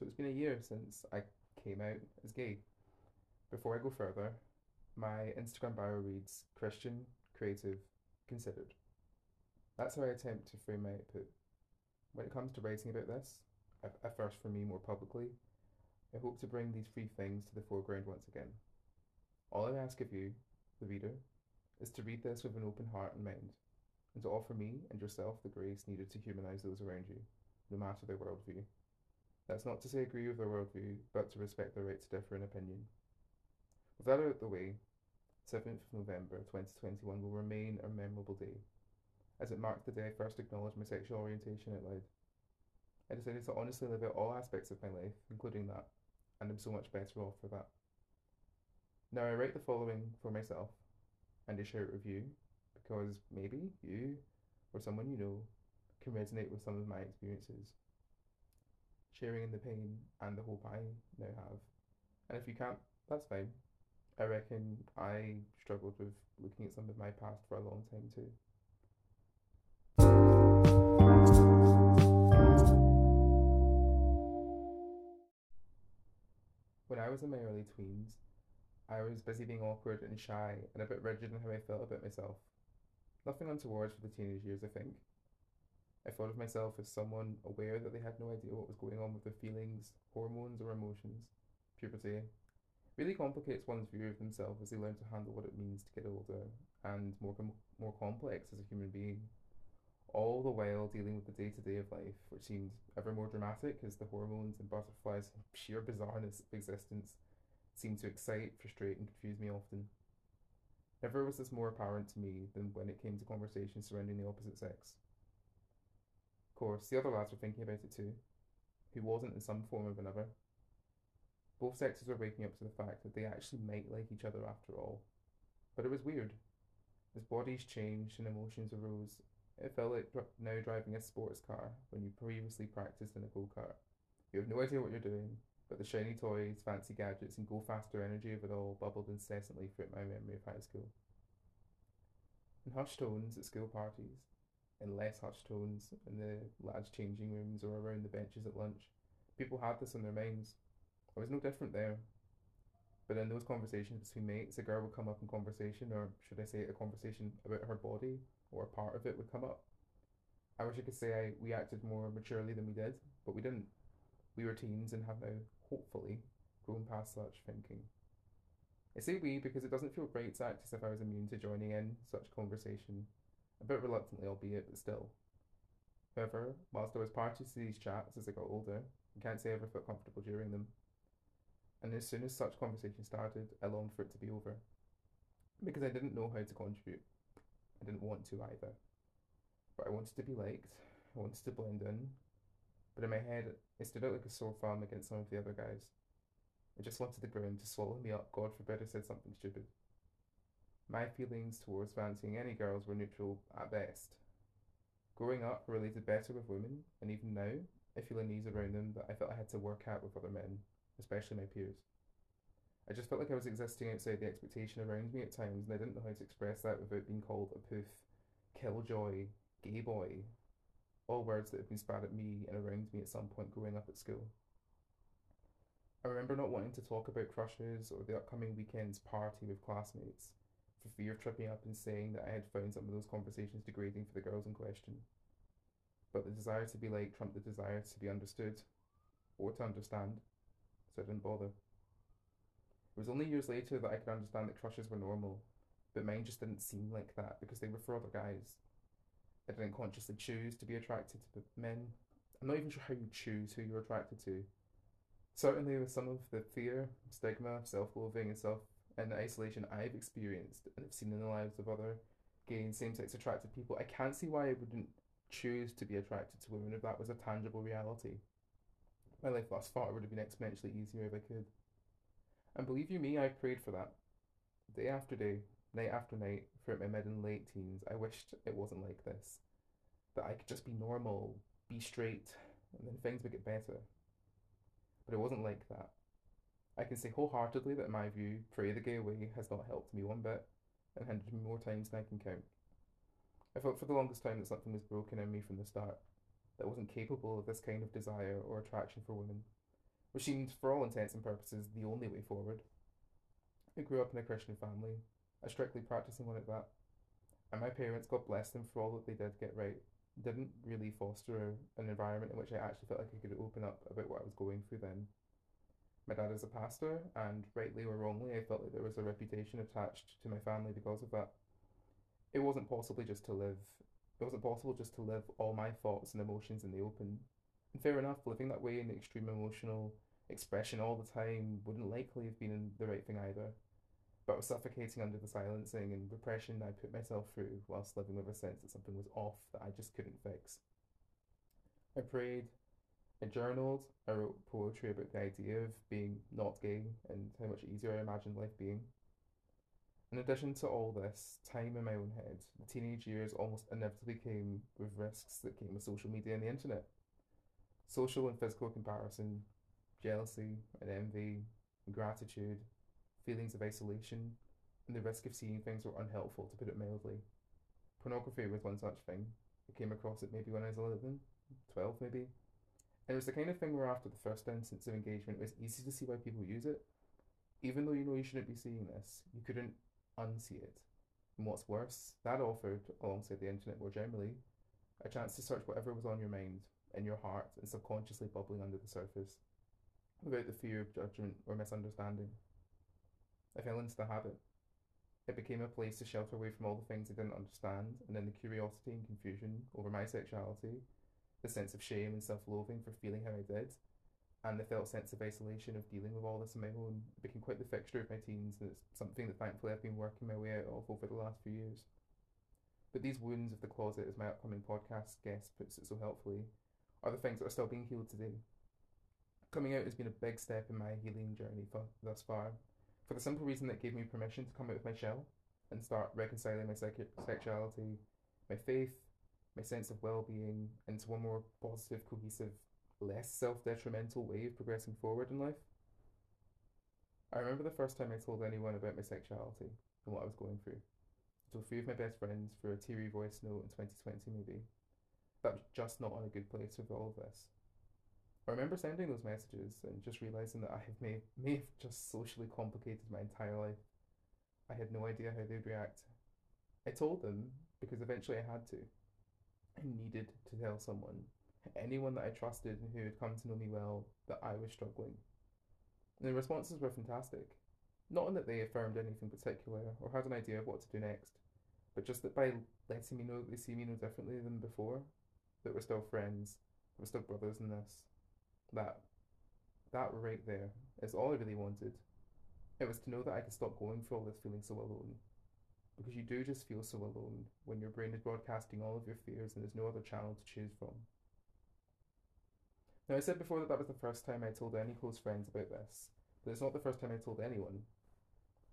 So it's been a year since I came out as gay. Before I go further, my Instagram bio reads Christian, creative, considered. That's how I attempt to frame my output. When it comes to writing about this, a, first for me more publicly, I hope to bring these three things to the foreground once again. All I ask of you, the reader, is to read this with an open heart and mind, and to offer me and yourself the grace needed to humanize those around you, no matter their worldview. That's not to say agree with their worldview, but to respect their right to differ in opinion. With that out of the way, 7th of November 2021 will remain a memorable day, as it marked the day I first acknowledged my sexual orientation out loud. I decided to honestly live out all aspects of my life, including that, and I'm so much better off for that. Now I write the following for myself, and I share it with you, because maybe you, or someone you know, can resonate with some of my experiences. Sharing in the pain and the hope I now have. And if you can't, that's fine. I reckon I struggled with looking at some of my past for a long time too. When I was in my early tweens, I was busy being awkward and shy and a bit rigid in how I felt about myself. Nothing untoward for the teenage years, I think. I thought of myself as someone aware that they had no idea what was going on with their feelings, hormones, or emotions. Puberty really complicates one's view of themselves as they learn to handle what it means to get older and more com- more complex as a human being. All the while dealing with the day to day of life, which seemed ever more dramatic as the hormones and butterflies and sheer bizarreness of existence seemed to excite, frustrate, and confuse me often. Never was this more apparent to me than when it came to conversations surrounding the opposite sex. Course, the other lads were thinking about it too. Who wasn't in some form or another? Both sexes were waking up to the fact that they actually might like each other after all. But it was weird. As bodies changed and emotions arose, it felt like dr- now driving a sports car when you previously practiced in a go kart. You have no idea what you're doing, but the shiny toys, fancy gadgets, and go faster energy of it all bubbled incessantly throughout my memory of high school. In hushed tones at school parties, in less hushed tones in the lads' changing rooms or around the benches at lunch, people had this on their minds. I was no different there. But in those conversations between mates, a girl would come up in conversation, or should I say, a conversation about her body, or a part of it would come up. I wish I could say I, we acted more maturely than we did, but we didn't. We were teens and have now, hopefully, grown past such thinking. I say we because it doesn't feel great to act as if I was immune to joining in such conversation, a bit reluctantly, albeit, but still. However, whilst I was party to these chats as I got older, I can't say I ever felt comfortable during them. And as soon as such conversation started, I longed for it to be over. Because I didn't know how to contribute. I didn't want to either. But I wanted to be liked, I wanted to blend in. But in my head, it stood out like a sore thumb against some of the other guys. I just wanted the ground to swallow me up, God forbid I said something stupid. My feelings towards fancying any girls were neutral at best. Growing up, I related better with women, and even now, I feel unease around them that I felt I had to work out with other men, especially my peers. I just felt like I was existing outside the expectation around me at times, and I didn't know how to express that without being called a poof, killjoy, gay boy, all words that have been spat at me and around me at some point growing up at school. I remember not wanting to talk about crushes or the upcoming weekend's party with classmates, for fear of tripping up and saying that I had found some of those conversations degrading for the girls in question. But the desire to be liked trumped the desire to be understood, or to understand, so I didn't bother. It was only years later that I could understand that crushes were normal, but mine just didn't seem like that because they were for other guys. I didn't consciously choose to be attracted to men. I'm not even sure how you choose who you're attracted to. Certainly, with some of the fear, stigma, self loathing, and self and the isolation I've experienced and have seen in the lives of other gay and same sex attracted people, I can't see why I wouldn't choose to be attracted to women if that was a tangible reality. My life thus far would have been exponentially easier if I could. And believe you me, I prayed for that. Day after day, night after night, throughout my mid and late teens, I wished it wasn't like this. That I could just be normal, be straight, and then things would get better. But it wasn't like that. I can say wholeheartedly that in my view, Pray the Gay Away has not helped me one bit, and hindered me more times than I can count. I felt for the longest time that something was broken in me from the start, that wasn't capable of this kind of desire or attraction for women, which seemed, for all intents and purposes, the only way forward. I grew up in a Christian family, a strictly practicing one at that, and my parents, God bless them for all that they did get right, didn't really foster an environment in which I actually felt like I could open up about what I was going through then. My dad is a pastor, and rightly or wrongly, I felt like there was a reputation attached to my family because of that. It wasn't possibly just to live. It wasn't possible just to live all my thoughts and emotions in the open. And fair enough, living that way in the extreme emotional expression all the time wouldn't likely have been the right thing either. But I was suffocating under the silencing and repression I put myself through whilst living with a sense that something was off that I just couldn't fix. I prayed, I journaled, I wrote poetry about the idea of being not gay and how much easier I imagined life being. In addition to all this, time in my own head, the teenage years almost inevitably came with risks that came with social media and the internet. Social and physical comparison, jealousy and envy, gratitude, feelings of isolation, and the risk of seeing things were unhelpful, to put it mildly. Pornography was one such thing. I came across it maybe when I was 11, 12 maybe. It was the kind of thing where after the first instance of engagement, it was easy to see why people use it. Even though you know you shouldn't be seeing this, you couldn't unsee it. And what's worse, that offered, alongside the internet more generally, a chance to search whatever was on your mind, in your heart, and subconsciously bubbling under the surface, without the fear of judgment or misunderstanding. I fell into the habit. It became a place to shelter away from all the things I didn't understand, and then the curiosity and confusion over my sexuality, the sense of shame and self loathing for feeling how I did, and the felt sense of isolation of dealing with all this on my own became quite the fixture of my teens, and it's something that thankfully I've been working my way out of over the last few years. But these wounds of the closet, as my upcoming podcast guest puts it so helpfully, are the things that are still being healed today. Coming out has been a big step in my healing journey for, thus far, for the simple reason that it gave me permission to come out of my shell and start reconciling my sexuality, my faith, my sense of well being into one more positive, cohesive, less self detrimental way of progressing forward in life. I remember the first time I told anyone about my sexuality and what I was going through. I told three of my best friends through a teary voice note in 2020, maybe. That was just not on a good place with all of this. I remember sending those messages and just realizing that I have may, may have just socially complicated my entire life. I had no idea how they'd react. I told them because eventually I had to. Needed to tell someone, anyone that I trusted and who had come to know me well, that I was struggling. And the responses were fantastic. Not in that they affirmed anything particular or had an idea of what to do next, but just that by letting me know that they see me no differently than before, that we're still friends, we're still brothers in this, that that right there is all I really wanted. It was to know that I could stop going through all this feeling so alone. Because you do just feel so alone when your brain is broadcasting all of your fears and there's no other channel to choose from. Now, I said before that that was the first time I told any close friends about this, but it's not the first time I told anyone.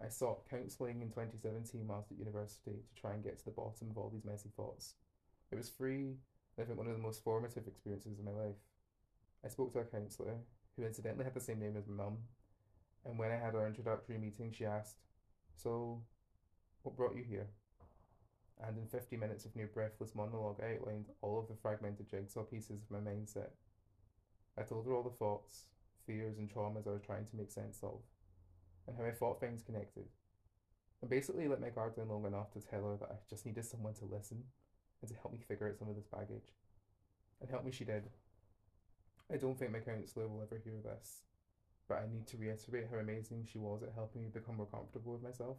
I sought counselling in 2017 whilst at university to try and get to the bottom of all these messy thoughts. It was free, and I think one of the most formative experiences of my life. I spoke to a counsellor, who incidentally had the same name as my mum, and when I had our introductory meeting, she asked, So, what brought you here? And in 50 minutes of near breathless monologue, I outlined all of the fragmented jigsaw pieces of my mindset. I told her all the thoughts, fears, and traumas I was trying to make sense of, and how I thought things connected. And basically let my guard down long enough to tell her that I just needed someone to listen and to help me figure out some of this baggage. And help me she did. I don't think my counsellor will ever hear this, but I need to reiterate how amazing she was at helping me become more comfortable with myself.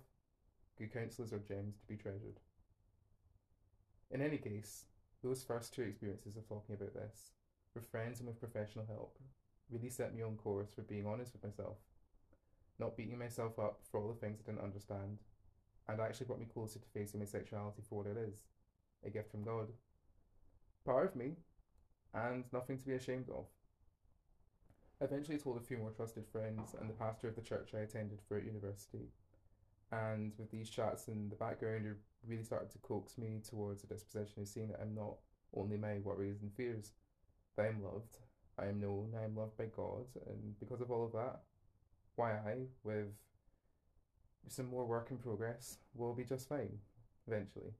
Good counsellors are gems to be treasured. In any case, those first two experiences of talking about this, with friends and with professional help, really set me on course for being honest with myself, not beating myself up for all the things I didn't understand, and actually brought me closer to facing my sexuality for what it is a gift from God. Part of me, and nothing to be ashamed of. I eventually told a few more trusted friends and the pastor of the church I attended for university. And with these chats in the background, it really started to coax me towards a disposition of seeing that I'm not only my worries and fears, that I am loved, I am known, I am loved by God, and because of all of that, why I, with some more work in progress, will be just fine eventually.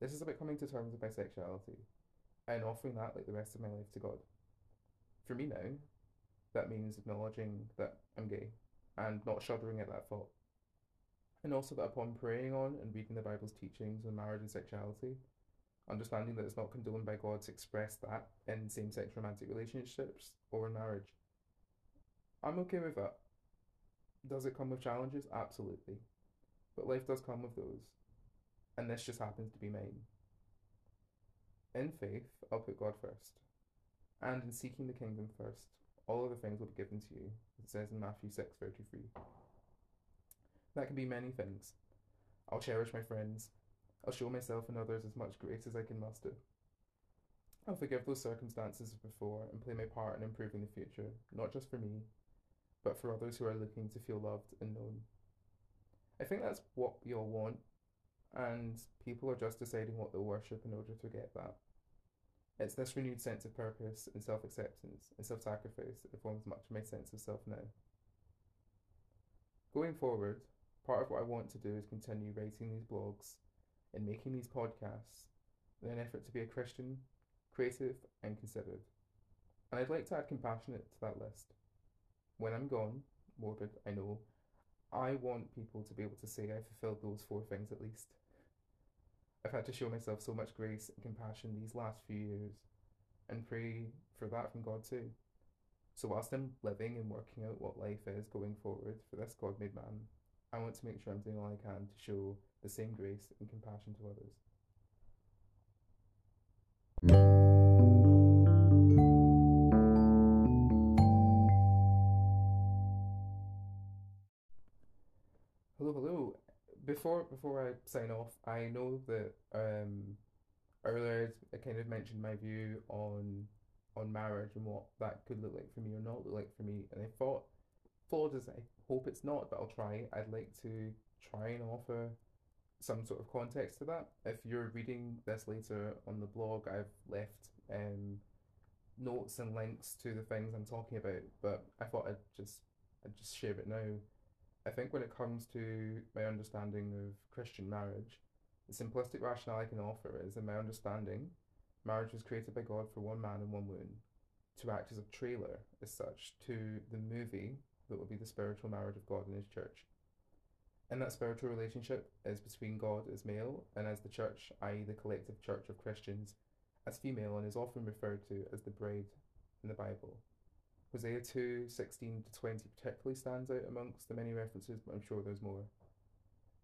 This is about coming to terms with my sexuality and offering that like the rest of my life to God. For me now, that means acknowledging that I'm gay and not shuddering at that thought. And also that upon praying on and reading the Bible's teachings on marriage and sexuality, understanding that it's not condoned by God to express that in same sex romantic relationships or in marriage. I'm okay with that. Does it come with challenges? Absolutely. But life does come with those. And this just happens to be mine. In faith, I'll put God first. And in seeking the kingdom first, all other things will be given to you. It says in Matthew 6 33. That can be many things. I'll cherish my friends. I'll show myself and others as much grace as I can muster. I'll forgive those circumstances of before and play my part in improving the future, not just for me, but for others who are looking to feel loved and known. I think that's what we all want, and people are just deciding what they'll worship in order to get that. It's this renewed sense of purpose and self acceptance and self sacrifice that forms much of my sense of self now. Going forward, part of what I want to do is continue writing these blogs and making these podcasts in an effort to be a Christian, creative, and considered. And I'd like to add compassionate to that list. When I'm gone, morbid, I know, I want people to be able to say I fulfilled those four things at least. I've had to show myself so much grace and compassion these last few years and pray for that from God too. So, whilst I'm living and working out what life is going forward for this God made man, I want to make sure I'm doing all I can to show the same grace and compassion to others. Hello, hello. Before before I sign off, I know that um, earlier I kind of mentioned my view on on marriage and what that could look like for me or not look like for me, and I thought, flawed as I hope it's not, but I'll try. I'd like to try and offer some sort of context to that. If you're reading this later on the blog, I've left um, notes and links to the things I'm talking about, but I thought I'd just I'd just share it now. I think when it comes to my understanding of Christian marriage, the simplistic rationale I can offer is, in my understanding, marriage was created by God for one man and one woman to act as a trailer, as such, to the movie that will be the spiritual marriage of God and His church. And that spiritual relationship is between God as male and as the church, i.e., the collective church of Christians, as female and is often referred to as the bride in the Bible. Hosea 2 16 to 20 particularly stands out amongst the many references, but I'm sure there's more.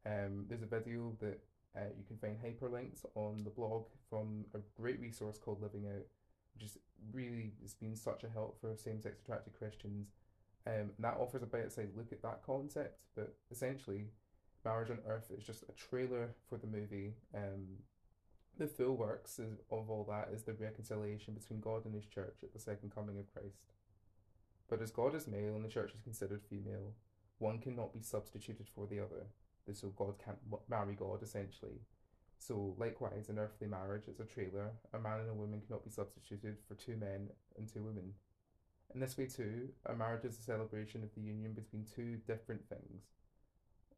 Um, there's a video that uh, you can find hyperlinks on the blog from a great resource called Living Out, which is really has been such a help for same sex attracted Christians. Um, and that offers a bit bite sized look at that concept, but essentially, Marriage on Earth is just a trailer for the movie. Um, the full works of all that is the reconciliation between God and His church at the second coming of Christ. But as God is male and the church is considered female, one cannot be substituted for the other. So God can't marry God, essentially. So, likewise, in earthly marriage, it's a trailer. A man and a woman cannot be substituted for two men and two women. In this way, too, a marriage is a celebration of the union between two different things.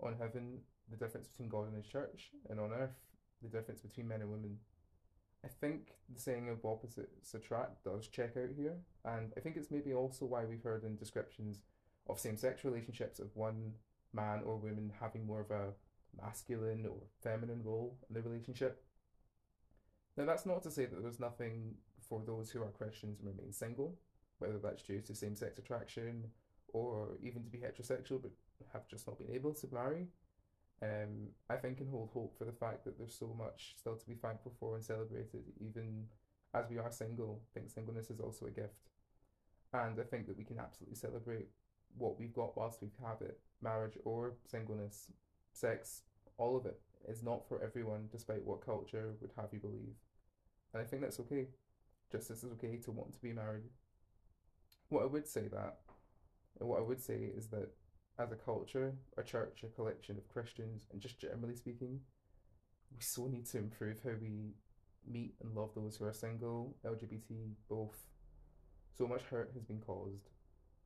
On heaven, the difference between God and His church, and on earth, the difference between men and women. I think the saying of opposites attract does check out here, and I think it's maybe also why we've heard in descriptions of same sex relationships of one man or woman having more of a masculine or feminine role in the relationship. Now, that's not to say that there's nothing for those who are Christians and remain single, whether that's due to same sex attraction or even to be heterosexual but have just not been able to marry. Um, I think and hold hope for the fact that there's so much still to be thankful for and celebrated, even as we are single. I think singleness is also a gift. And I think that we can absolutely celebrate what we've got whilst we have it marriage or singleness, sex, all of it is not for everyone, despite what culture would have you believe. And I think that's okay. Just as it's okay to want to be married. What I would say that, what I would say is that as a culture, a church, a collection of Christians, and just generally speaking, we so need to improve how we meet and love those who are single, LGBT, both. So much hurt has been caused.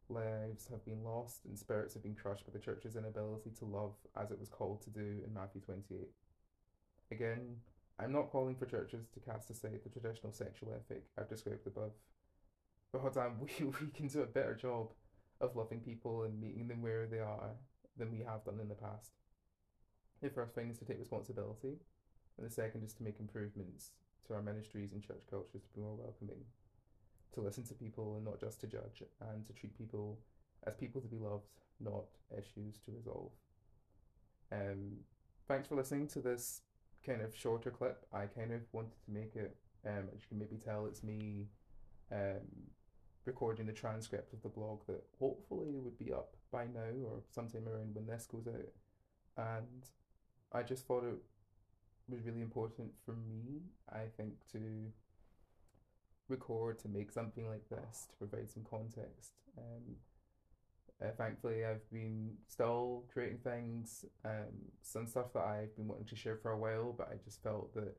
Lives have been lost and spirits have been crushed by the church's inability to love as it was called to do in Matthew 28. Again, I'm not calling for churches to cast aside the traditional sexual ethic I've described above. But hold on, we, we can do a better job of loving people and meeting them where they are than we have done in the past. The first thing is to take responsibility, and the second is to make improvements to our ministries and church cultures to be more welcoming, to listen to people and not just to judge, and to treat people as people to be loved, not issues to resolve. Um, thanks for listening to this kind of shorter clip. I kind of wanted to make it, um, as you can maybe tell, it's me um, recording the transcript of the blog that hopefully would be up by now or sometime around when this goes out. And I just thought it was really important for me, I think, to record, to make something like this, to provide some context. Um, uh, thankfully, I've been still creating things, um, some stuff that I've been wanting to share for a while, but I just felt that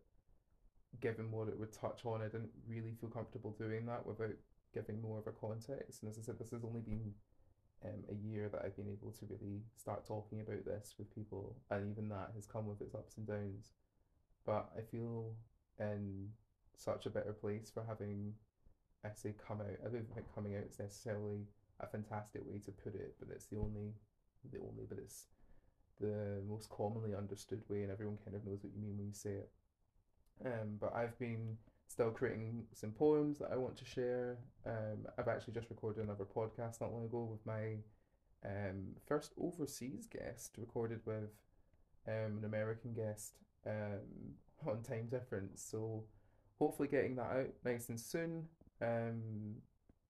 given what it would touch on, I didn't really feel comfortable doing that without giving more of a context. And as I said, this has only been um, a year that I've been able to really start talking about this with people, and even that has come with its ups and downs. But I feel in such a better place for having I say come out. I don't think coming out is necessarily a fantastic way to put it, but it's the only the only but it's the most commonly understood way and everyone kind of knows what you mean when you say it. Um, but I've been still creating some poems that I want to share. Um, I've actually just recorded another podcast not long ago with my um, first overseas guest, recorded with um, an American guest um, on time difference. So hopefully getting that out nice and soon. Um,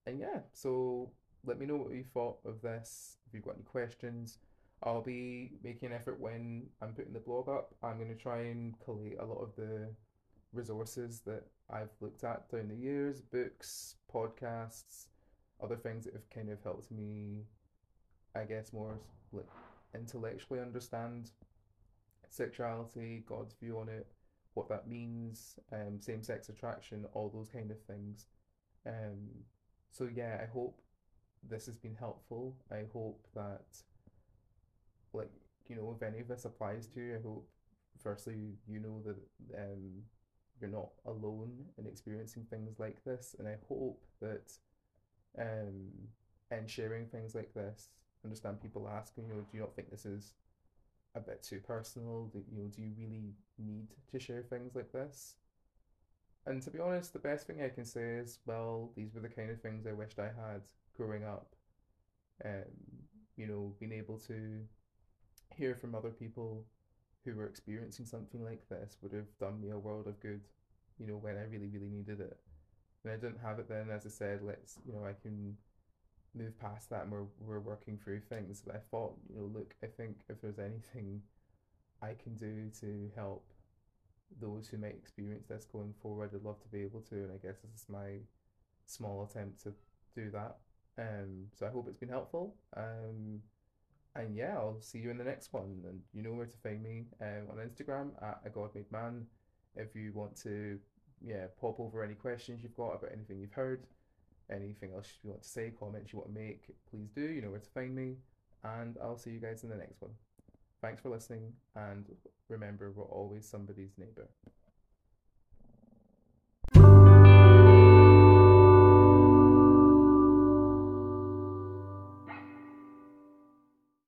and yeah, so let me know what you thought of this. If you've got any questions, I'll be making an effort when I'm putting the blog up. I'm going to try and collate a lot of the resources that I've looked at down the years books, podcasts, other things that have kind of helped me, I guess, more like intellectually understand sexuality, God's view on it, what that means, um, same sex attraction, all those kind of things. Um, so yeah, I hope this has been helpful. I hope that, like, you know, if any of this applies to you, I hope firstly you know that um, you're not alone in experiencing things like this, and I hope that um, in sharing things like this, understand people asking, you know, do you not think this is a bit too personal? Do you know, do you really need to share things like this? And to be honest, the best thing I can say is, well, these were the kind of things I wished I had growing up. Um, you know, being able to hear from other people who were experiencing something like this would have done me a world of good, you know, when I really, really needed it. And I didn't have it then, as I said, let's, you know, I can move past that and we're, we're working through things. But I thought, you know, look, I think if there's anything I can do to help those who might experience this going forward, I'd love to be able to. And I guess this is my small attempt to do that. Um, so I hope it's been helpful. Um, and yeah, I'll see you in the next one. And you know where to find me um, on Instagram at a God made man. If you want to, yeah, pop over any questions you've got about anything you've heard, anything else you want to say, comments you want to make, please do. You know where to find me. And I'll see you guys in the next one. Thanks for listening, and remember, we're always somebody's neighbor.